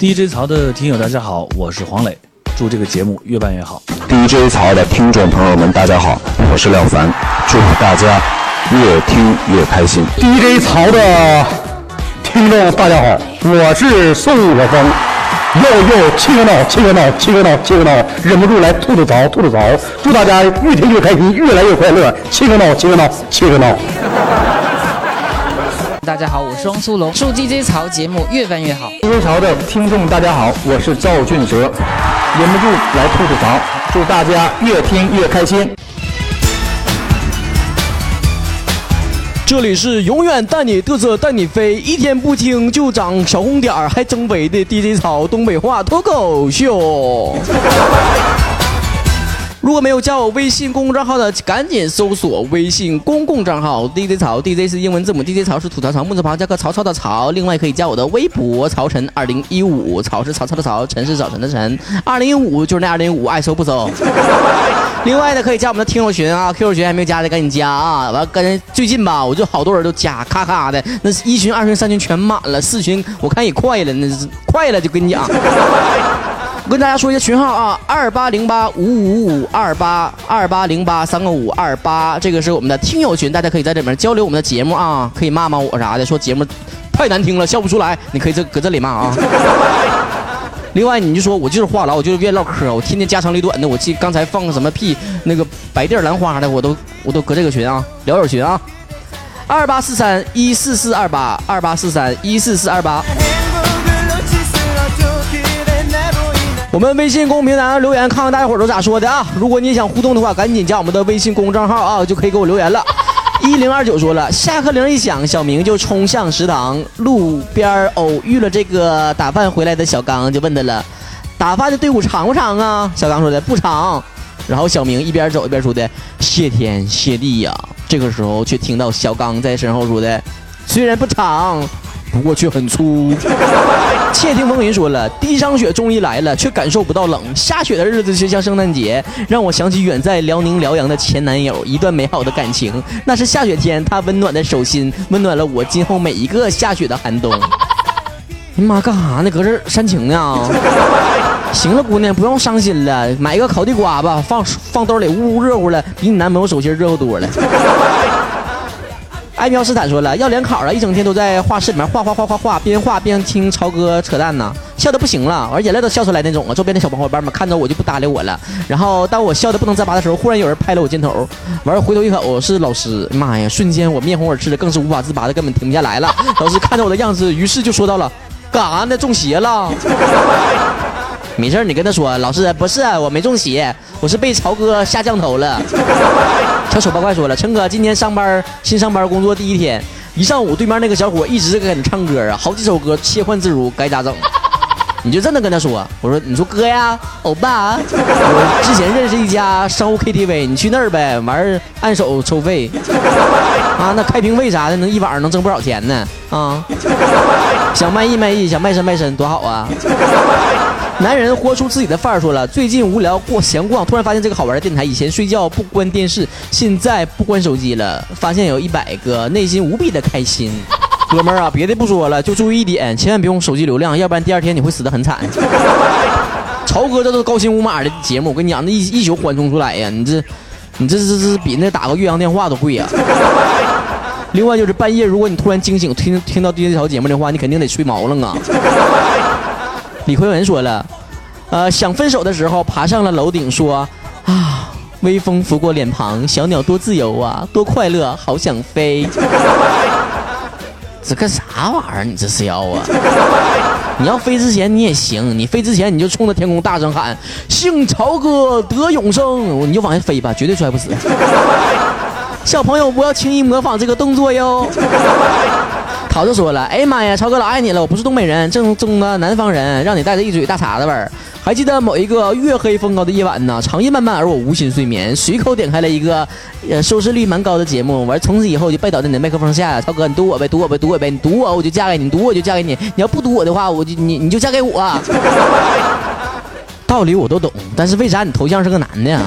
DJ 曹的听友大家好，我是黄磊，祝这个节目越办越好。DJ 曹的听众朋友们，大家好，我是廖凡，祝大家越听越开心。DJ 曹的听众大家好，我是宋晓峰。又又七个闹，七个闹，七个闹，七个闹，忍不住来吐吐槽，吐吐槽。祝大家越听越开心，越来越快乐。七个闹，七个闹，七个闹。大家好，我是汪苏泷，祝 DJ 曹节目越办越好。DJ 曹的听众大家好，我是赵俊哲，忍不住来吐吐槽，祝大家越听越开心。这里是永远带你嘚瑟带你飞，一天不听就长小红点儿，还增肥的 DJ 草东北话脱口秀。如果没有加我微信公共账号的，赶紧搜索微信公共账号 DJ 草，DJ 是英文字母，DJ 草是吐槽草木字旁加个曹操的曹。另外可以加我的微博曹晨二零一五，曹是曹操的曹，晨是早晨的晨，二零一五就是那二零五，爱搜不搜。另外呢，可以加我们的听友群啊，QQ 群还没有加的赶紧加啊！完，跟最近吧，我就好多人都加，咔咔的，那一群、二群、三群全满了，四群我看也快了，那是快了就跟你讲。我跟大家说一下群号啊，二八零八五五五二八二八零八三个五二八，这个是我们的听友群，大家可以在里面交流我们的节目啊，可以骂骂我啥的，说节目太难听了，笑不出来，你可以这搁这里骂啊。另外，你就说我就是话痨，我就是愿意唠嗑，我天天家长里短的。我记刚才放个什么屁，那个白地儿兰花的，我都我都搁这个群啊，聊友群啊，二八四三一四四二八二八四三一四四二八。我们微信公众平台上留言，看看大家伙儿都咋说的啊！如果你也想互动的话，赶紧加我们的微信公众账号啊，就可以给我留言了。一零二九说了，下课铃一响，小明就冲向食堂，路边偶遇了这个打饭回来的小刚，就问他了：“打饭的队伍长不长啊？”小刚说的：“不长。”然后小明一边走一边说的：“谢天谢地呀！”这个时候却听到小刚在身后说的：“虽然不长，不过却很粗。”窃听风云说了，第一场雪终于来了，却感受不到冷。下雪的日子就像圣诞节，让我想起远在辽宁辽阳的前男友，一段美好的感情。那是下雪天，他温暖的手心温暖了我今后每一个下雪的寒冬。你妈干啥呢？搁这煽情呢？行了，姑娘，不用伤心了，买一个烤地瓜吧，放放兜里，呜呜热乎了，比你男朋友手心热乎多了。艾苗斯坦说了，要联考了，一整天都在画室里面画画画画画，边画边听超哥扯淡呢，笑的不行了，而眼泪都笑出来那种啊。周边的小伙伴们看着我就不搭理我了。然后当我笑的不能自拔的时候，忽然有人拍了我肩头，完回头一看，我是老师，妈呀！瞬间我面红耳赤的，更是无法自拔的，根本停不下来了。老师看着我的样子，于是就说到了，干啥呢？中邪了？没事你跟他说，老师不是我没中邪，我是被曹哥下降头了。小丑八怪说了，陈哥今天上班新上班工作第一天，一上午对面那个小伙一直在那唱歌啊，好几首歌切换自如，该咋整？你就这么跟他说，我说你说哥呀，欧巴，我之前认识一家商务 KTV，你去那儿呗，完儿按手收费，啊，那开瓶费啥的能一晚上能挣不少钱呢啊！想卖艺卖艺，想卖身卖身，多好啊！男人豁出自己的范儿，说了，最近无聊过闲逛，突然发现这个好玩的电台。以前睡觉不关电视，现在不关手机了，发现有一百个，内心无比的开心。哥们儿啊，别的不说了，就注意一点，千万别用手机流量，要不然第二天你会死得很惨。曹哥这都是高薪无码的节目，我跟你讲，那一一宿缓冲出来呀，你这，你这这这比那打个岳阳电话都贵呀。另外就是半夜，如果你突然惊醒，听听到这条节目的话，你肯定得吹毛了啊。李逵文说了，呃，想分手的时候，爬上了楼顶，说啊，微风拂过脸庞，小鸟多自由啊，多快乐，好想飞。这干啥玩意儿？你这是要啊？你要飞之前你也行，你飞之前你就冲着天空大声喊“姓曹哥得永生”，你就往下飞吧，绝对摔不死。小朋友不要轻易模仿这个动作哟。桃子说了：“哎呀妈呀，超哥老爱你了！我不是东北人，正宗的南方人，让你带着一嘴大碴子味儿。还记得某一个月黑风高的夜晚呢，长夜漫漫而我无心睡眠，随口点开了一个，呃，收视率蛮高的节目。完，从此以后就拜倒在你的麦克风下。超哥，你堵我呗，堵我呗，堵我呗，你堵我我就嫁给你，你堵我就嫁给你。你要不堵我的话，我就你你就嫁给我。道理我都懂，但是为啥你头像是个男的呀？”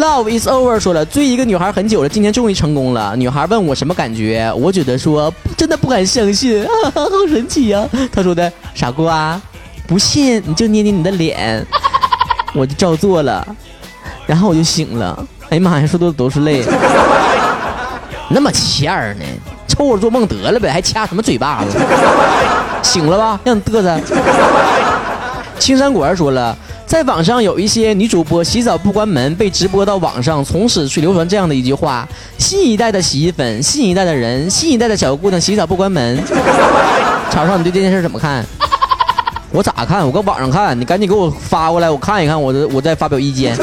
Love is over 说了，追一个女孩很久了，今天终于成功了。女孩问我什么感觉，我觉得说 真的不敢相信，啊、好神奇呀、他说的傻瓜，不信你就捏捏你的脸，我就照做了，然后我就醒了。哎呀妈呀，说多都是泪，那么欠儿呢，凑合做梦得了呗，还掐什么嘴巴子？醒了吧，让你嘚瑟。青山果儿说了，在网上有一些女主播洗澡不关门，被直播到网上，从此去流传这样的一句话：新一代的洗衣粉，新一代的人，新一代的小姑娘洗澡不关门。曹少，你对这件事怎么看？我咋看？我搁网上看，你赶紧给我发过来，我看一看，我我再发表意见。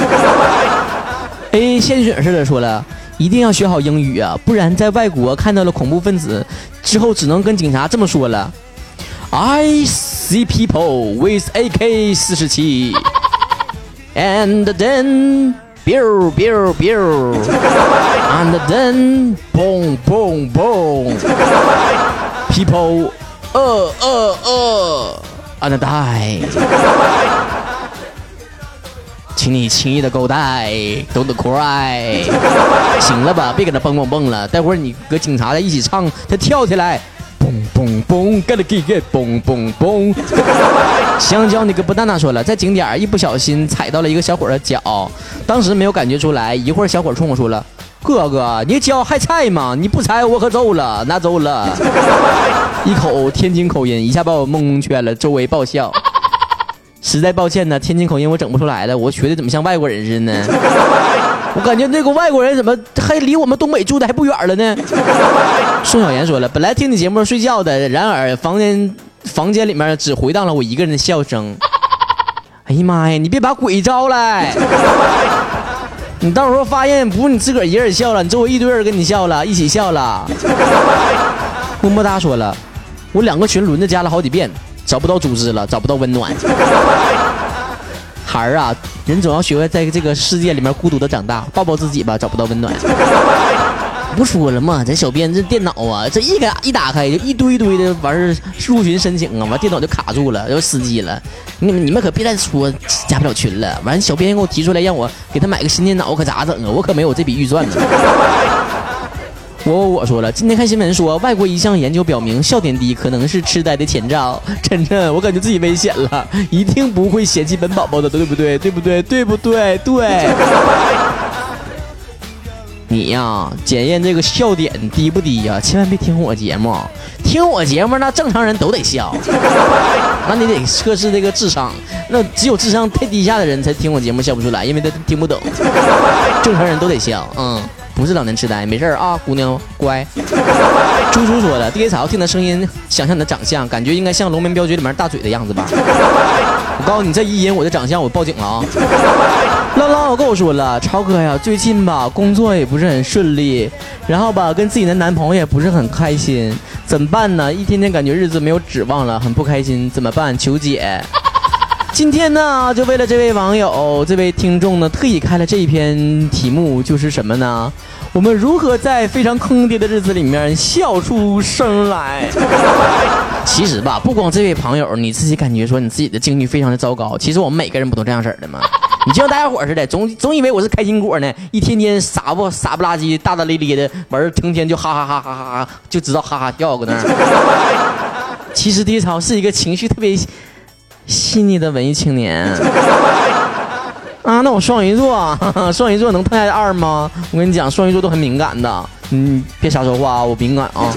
A 献血似的说了，一定要学好英语啊，不然在外国看到了恐怖分子之后，只能跟警察这么说了：I see people with AK 四十七，and then biu biu biu, and then boom boom boom, people 呃呃呃 and die。请你轻易的勾带，Don't cry，行了吧，别搁那蹦蹦蹦了。待会儿你搁警察在一起唱，他跳起来，嘣嘣嘣，gotta get get，嘣嘣嘣。香蕉那个不蛋蛋说了，在景点一不小心踩到了一个小伙的脚，当时没有感觉出来，一会儿小伙冲我说了：“哥哥，你脚还踩吗？你不踩我可走了，拿走了。”一口天津口音一下把我蒙圈了，周围爆笑。实在抱歉呢，天津口音我整不出来了，我学的怎么像外国人似的呢？我感觉那个外国人怎么还离我们东北住的还不远了呢？宋小妍说了，本来听你节目睡觉的，然而房间房间里面只回荡了我一个人的笑声。哎呀妈呀，你别把鬼招来！你到时候发现不是你自个儿一个人笑了，你周围一堆人跟你笑了，一起笑了。么么哒说了，我两个群轮着加了好几遍。找不到组织了，找不到温暖。孩儿啊，人总要学会在这个世界里面孤独的长大，抱抱自己吧，找不到温暖。不说了吗？咱小编这电脑啊，这一给一打开就一堆堆的完事入群申请啊，完电脑就卡住了，要死机了。你们你们可别再说加不了群了。完小编给我提出来让我给他买个新电脑，可咋整啊？我可没有这笔预算呢。我我我说了，今天看新闻说，外国一项研究表明，笑点低可能是痴呆的前兆。晨晨，我感觉自己危险了，一定不会嫌弃本宝宝的，对不对？对不对？对不对？对。你呀，检验这个笑点低不低呀？千万别听我节目，听我节目那正常人都得笑，那你得测试这个智商，那只有智商太低下的人才听我节目笑不出来，因为他听不懂，正常人都得笑，嗯。不是老年痴呆，没事啊，姑娘乖。猪猪说的，DJ 草听他声音，想象你的长相，感觉应该像《龙门镖局》里面大嘴的样子吧？我告诉你，这一引我的长相，我报警了啊！浪浪跟我说了，超哥呀，最近吧，工作也不是很顺利，然后吧，跟自己的男朋友也不是很开心，怎么办呢？一天天感觉日子没有指望了，很不开心，怎么办？求解。今天呢，就为了这位网友、这位听众呢，特意开了这一篇题目，就是什么呢？我们如何在非常坑爹的日子里面笑出声来？其实吧，不光这位朋友，你自己感觉说你自己的境遇非常的糟糕，其实我们每个人不都这样式的吗？你就像大家伙似的，总总以为我是开心果呢，一天天傻不傻不拉几、大大咧咧的，完儿成天就哈哈哈哈哈哈，就知道哈哈笑搁那儿。其实低潮是一个情绪特别。细腻的文艺青年啊，那我双鱼座，双鱼座能太二吗？我跟你讲，双鱼座都很敏感的，嗯，别瞎说话啊，我敏感啊。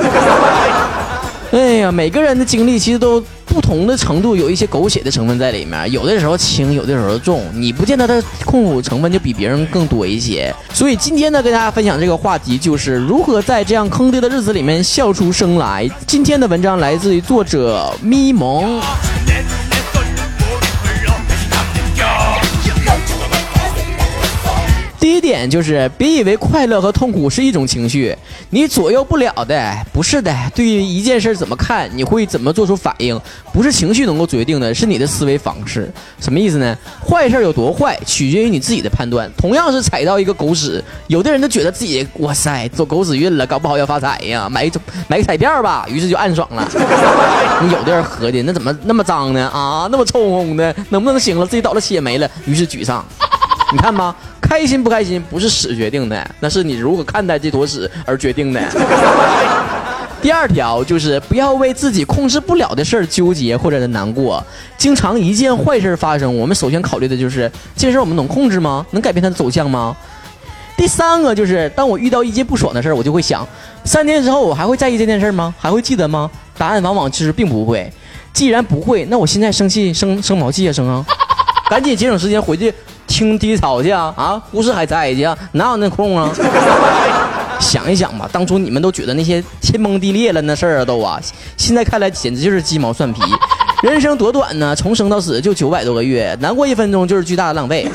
哎呀，每个人的经历其实都不同的程度，有一些狗血的成分在里面，有的时候轻，有的时候重，你不见得它痛苦成分就比别人更多一些。所以今天呢，跟大家分享这个话题，就是如何在这样坑爹的日子里面笑出声来。今天的文章来自于作者咪蒙。点就是，别以为快乐和痛苦是一种情绪，你左右不了的。不是的，对于一件事怎么看，你会怎么做出反应，不是情绪能够决定的，是你的思维方式。什么意思呢？坏事有多坏，取决于你自己的判断。同样是踩到一个狗屎，有的人都觉得自己哇塞走狗屎运了，搞不好要发财呀，买一买个彩票吧，于是就暗爽了。你有的人合计，那怎么那么脏呢？啊，那么臭烘的，能不能行了？自己倒了血没了，于是沮丧。你看吧。开心不开心不是屎决定的，那是你如何看待这坨屎而决定的。第二条就是不要为自己控制不了的事儿纠结或者是难过。经常一件坏事发生，我们首先考虑的就是这事儿我们能控制吗？能改变它的走向吗？第三个就是当我遇到一件不爽的事儿，我就会想，三天之后我还会在意这件事吗？还会记得吗？答案往往其实并不会。既然不会，那我现在生气生生毛气啊生啊！赶紧节省时间回去听低潮去啊！啊，故事还在去啊，哪有那空啊？想一想吧，当初你们都觉得那些天崩地裂了那事儿啊都啊，现在看来简直就是鸡毛蒜皮。人生多短呢，从生到死就九百多个月，难过一分钟就是巨大的浪费。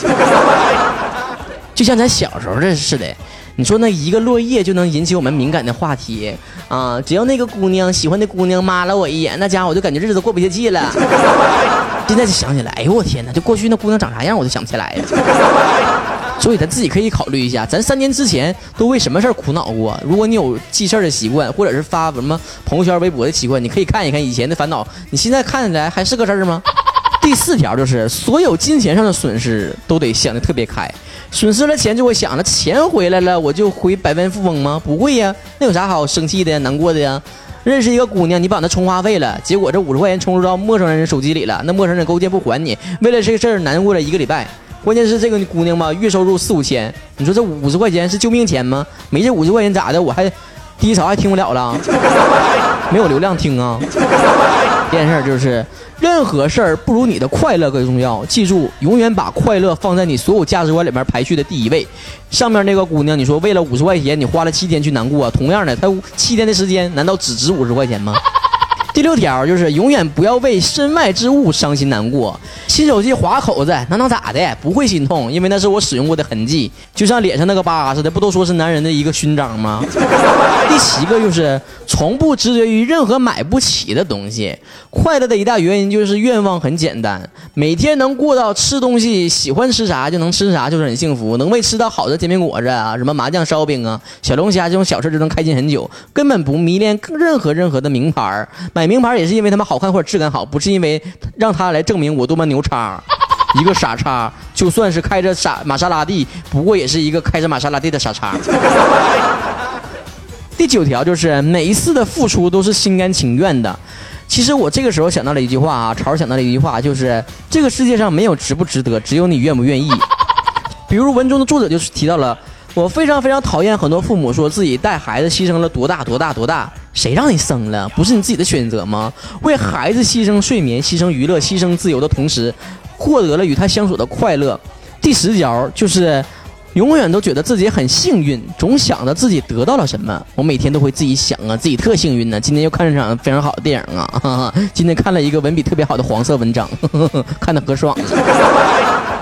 就像咱小时候这似的，你说那一个落叶就能引起我们敏感的话题啊！只要那个姑娘喜欢的姑娘妈了我一眼，那家伙我就感觉日子过不下去了。现在就想起来，哎呦我天哪！就过去那姑娘长啥样，我都想不起来了。所以咱自己可以考虑一下，咱三年之前都为什么事儿苦恼过？如果你有记事儿的习惯，或者是发什么朋友圈、微博的习惯，你可以看一看以前的烦恼，你现在看起来还是个事儿吗？第四条就是，所有金钱上的损失都得想得特别开，损失了钱就会想着钱回来了，我就回百万富翁吗？不会呀，那有啥好生气的、难过的呀？认识一个姑娘，你把她充话费了，结果这五十块钱充入到陌生人手机里了，那陌生人勾践不还你，为了这个事儿难过了一个礼拜。关键是这个姑娘吧，月收入四五千，你说这五十块钱是救命钱吗？没这五十块钱咋的？我还第一潮还听不了了，没有流量听啊。这件事就是，任何事儿不如你的快乐更重要。记住，永远把快乐放在你所有价值观里面排序的第一位。上面那个姑娘，你说为了五十块钱，你花了七天去难过，同样的，她七天的时间，难道只值五十块钱吗？第六条就是永远不要为身外之物伤心难过。新手机划口子，那能咋的？不会心痛，因为那是我使用过的痕迹，就像脸上那个疤似的。不都说是男人的一个勋章吗？第七个就是从不执着于任何买不起的东西。快乐的一大原因就是愿望很简单，每天能过到吃东西喜欢吃啥就能吃啥，就是很幸福。能为吃到好的煎饼果子啊，什么麻酱烧饼啊，小龙虾这种小事就能开心很久，根本不迷恋任何任何的名牌买。名牌也是因为他们好看或者质感好，不是因为让他来证明我多么牛叉。一个傻叉，就算是开着傻玛莎拉蒂，不过也是一个开着玛莎拉蒂的傻叉。第九条就是每一次的付出都是心甘情愿的。其实我这个时候想到了一句话啊，潮想到了一句话，就是这个世界上没有值不值得，只有你愿不愿意。比如文中的作者就是提到了。我非常非常讨厌很多父母说自己带孩子牺牲了多大多大多大，谁让你生了？不是你自己的选择吗？为孩子牺牲睡眠、牺牲娱乐、牺牲自由的同时，获得了与他相处的快乐。第十条就是，永远都觉得自己很幸运，总想着自己得到了什么。我每天都会自己想啊，自己特幸运呢。今天又看了场非常好的电影啊，今天看了一个文笔特别好的黄色文章，看的可爽了。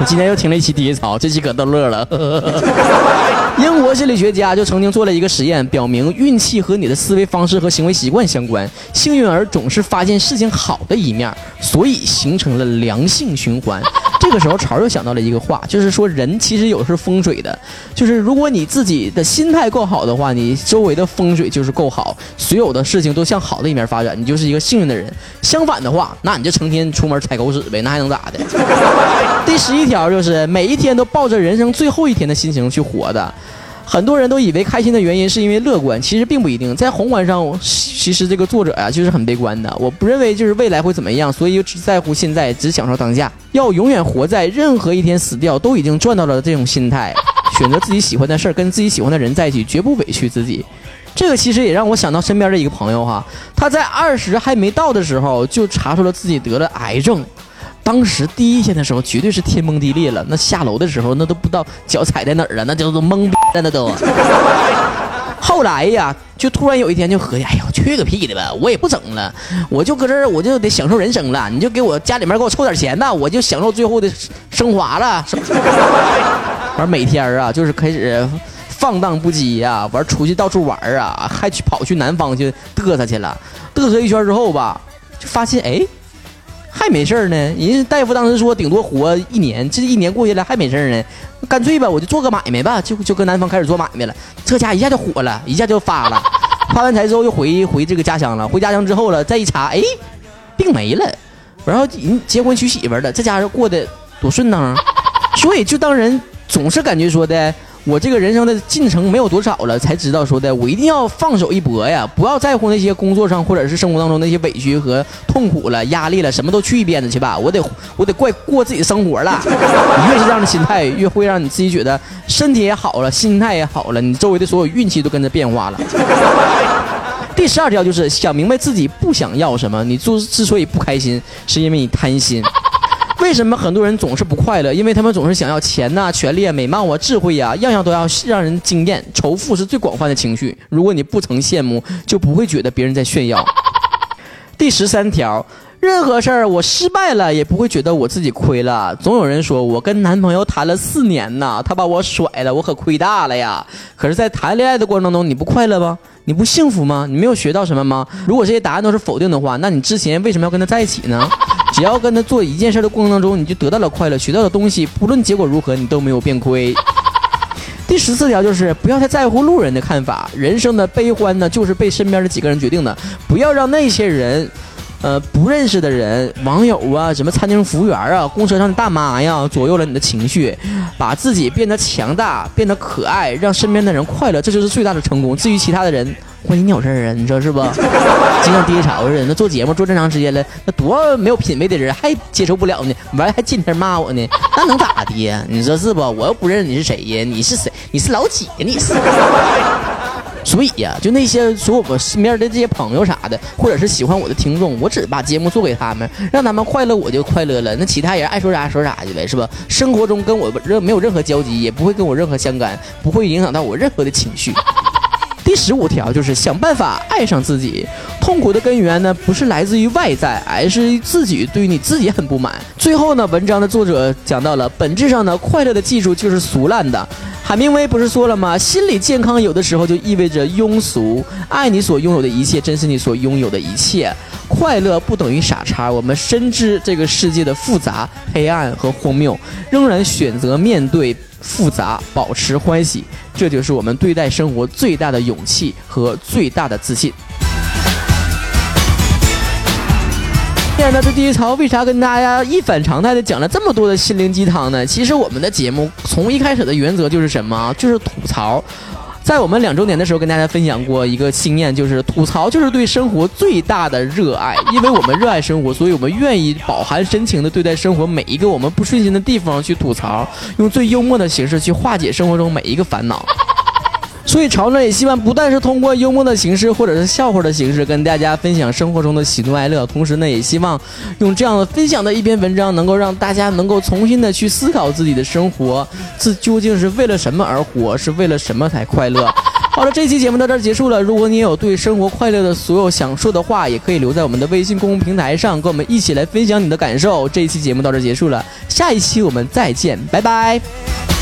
今天又听了一期低潮，这期可逗乐了。英国心理学家就曾经做了一个实验，表明运气和你的思维方式和行为习惯相关。幸运儿总是发现事情好的一面，所以形成了良性循环。这个时候，潮又想到了一个话，就是说人其实有时风水的，就是如果你自己的心态够好的话，你周围的风水就是够好，所有的事情都向好的一面发展，你就是一个幸运的人。相反的话，那你就成天出门踩狗屎呗，那还能咋的？第十一条就是每一天都抱着人生最后一天的心情去活的。很多人都以为开心的原因是因为乐观，其实并不一定。在宏观上，其实这个作者呀就是很悲观的。我不认为就是未来会怎么样，所以只在乎现在，只享受当下。要永远活在任何一天死掉都已经赚到了这种心态，选择自己喜欢的事儿，跟自己喜欢的人在一起，绝不委屈自己。这个其实也让我想到身边的一个朋友哈，他在二十还没到的时候就查出了自己得了癌症。当时第一天的时候，绝对是天崩地裂了。那下楼的时候，那都不知道脚踩在哪儿了，那叫做懵逼了，那都。后来呀，就突然有一天就合计，哎呦，去个屁的吧，我也不整了，我就搁这儿，我就得享受人生了。你就给我家里面给我凑点钱呐，我就享受最后的升华了。完每天啊，就是开始放荡不羁呀，完出去到处玩啊，还去跑去南方去嘚瑟去了。嘚瑟一圈之后吧，就发现哎。还没事儿呢，人家大夫当时说顶多活一年，这一年过去了还没事儿呢，干脆吧，我就做个买卖吧，就就跟南方开始做买卖了。这家一下就火了，一下就发了。发完财之后又回回这个家乡了，回家乡之后了，再一查，哎，病没了。然后人结婚娶媳妇了，这家伙过得多顺当。所以就当人总是感觉说的，我这个人生的进程没有多少了，才知道说的，我一定要放手一搏呀，不要在乎那些工作上或者是生活当中那些委屈和痛苦了、压力了，什么都去一边子去吧。我得我得怪过自己的生活了。你越是这样的心态，越会让你自己觉得身体也好了，心态也好了，你周围的所有运气都跟着变化了。第十二条就是想明白自己不想要什么。你之之所以不开心，是因为你贪心。为什么很多人总是不快乐？因为他们总是想要钱呐、权力啊、美貌啊、智慧呀、样样都要让人惊艳。仇富是最广泛的情绪。如果你不曾羡慕，就不会觉得别人在炫耀。第十三条，任何事儿我失败了也不会觉得我自己亏了。总有人说我跟男朋友谈了四年呐，他把我甩了，我可亏大了呀。可是，在谈恋爱的过程当中，你不快乐吗？你不幸福吗？你没有学到什么吗？如果这些答案都是否定的话，那你之前为什么要跟他在一起呢？只要跟他做一件事的过程当中，你就得到了快乐，学到的东西，不论结果如何，你都没有变亏。第十四条就是不要太在乎路人的看法，人生的悲欢呢，就是被身边的几个人决定的，不要让那些人。呃，不认识的人、网友啊，什么餐厅服务员啊，公车上的大妈呀，左右了你的情绪，把自己变得强大，变得可爱，让身边的人快乐，这就是最大的成功。至于其他的人，关你鸟事儿啊？你说是不？就像爹潮似的，那做节目做这长时间了，那多没有品位的人还接受不了呢，完了还今天骂我呢，那能咋的呀？你说是不？我又不认识你是谁呀？你是谁？你是老几呀？你是？所以呀，就那些说我身边的这些朋友啥的，或者是喜欢我的听众，我只把节目做给他们，让他们快乐，我就快乐了。那其他人爱说啥说啥去呗，是吧？生活中跟我任没有任何交集，也不会跟我任何相干，不会影响到我任何的情绪。第十五条就是想办法爱上自己。痛苦的根源呢，不是来自于外在，而是自己对于你自己很不满。最后呢，文章的作者讲到了，本质上呢，快乐的技术就是俗烂的。海明威不是说了吗？心理健康有的时候就意味着庸俗。爱你所拥有的一切，珍惜你所拥有的一切。快乐不等于傻叉。我们深知这个世界的复杂、黑暗和荒谬，仍然选择面对复杂，保持欢喜。这就是我们对待生活最大的勇气和最大的自信。今天呢，这第一槽为啥跟大家一反常态的讲了这么多的心灵鸡汤呢？其实我们的节目从一开始的原则就是什么？就是吐槽。在我们两周年的时候，跟大家分享过一个经验，就是吐槽就是对生活最大的热爱。因为我们热爱生活，所以我们愿意饱含深情的对待生活每一个我们不顺心的地方去吐槽，用最幽默的形式去化解生活中每一个烦恼。所以，潮呢也希望不但是通过幽默的形式或者是笑话的形式跟大家分享生活中的喜怒哀乐，同时呢，也希望用这样的分享的一篇文章，能够让大家能够重新的去思考自己的生活，自究竟是为了什么而活，是为了什么才快乐。好了，这期节目到这儿结束了。如果你有对生活快乐的所有想说的话，也可以留在我们的微信公众平台上，跟我们一起来分享你的感受。这一期节目到这儿结束了，下一期我们再见，拜拜。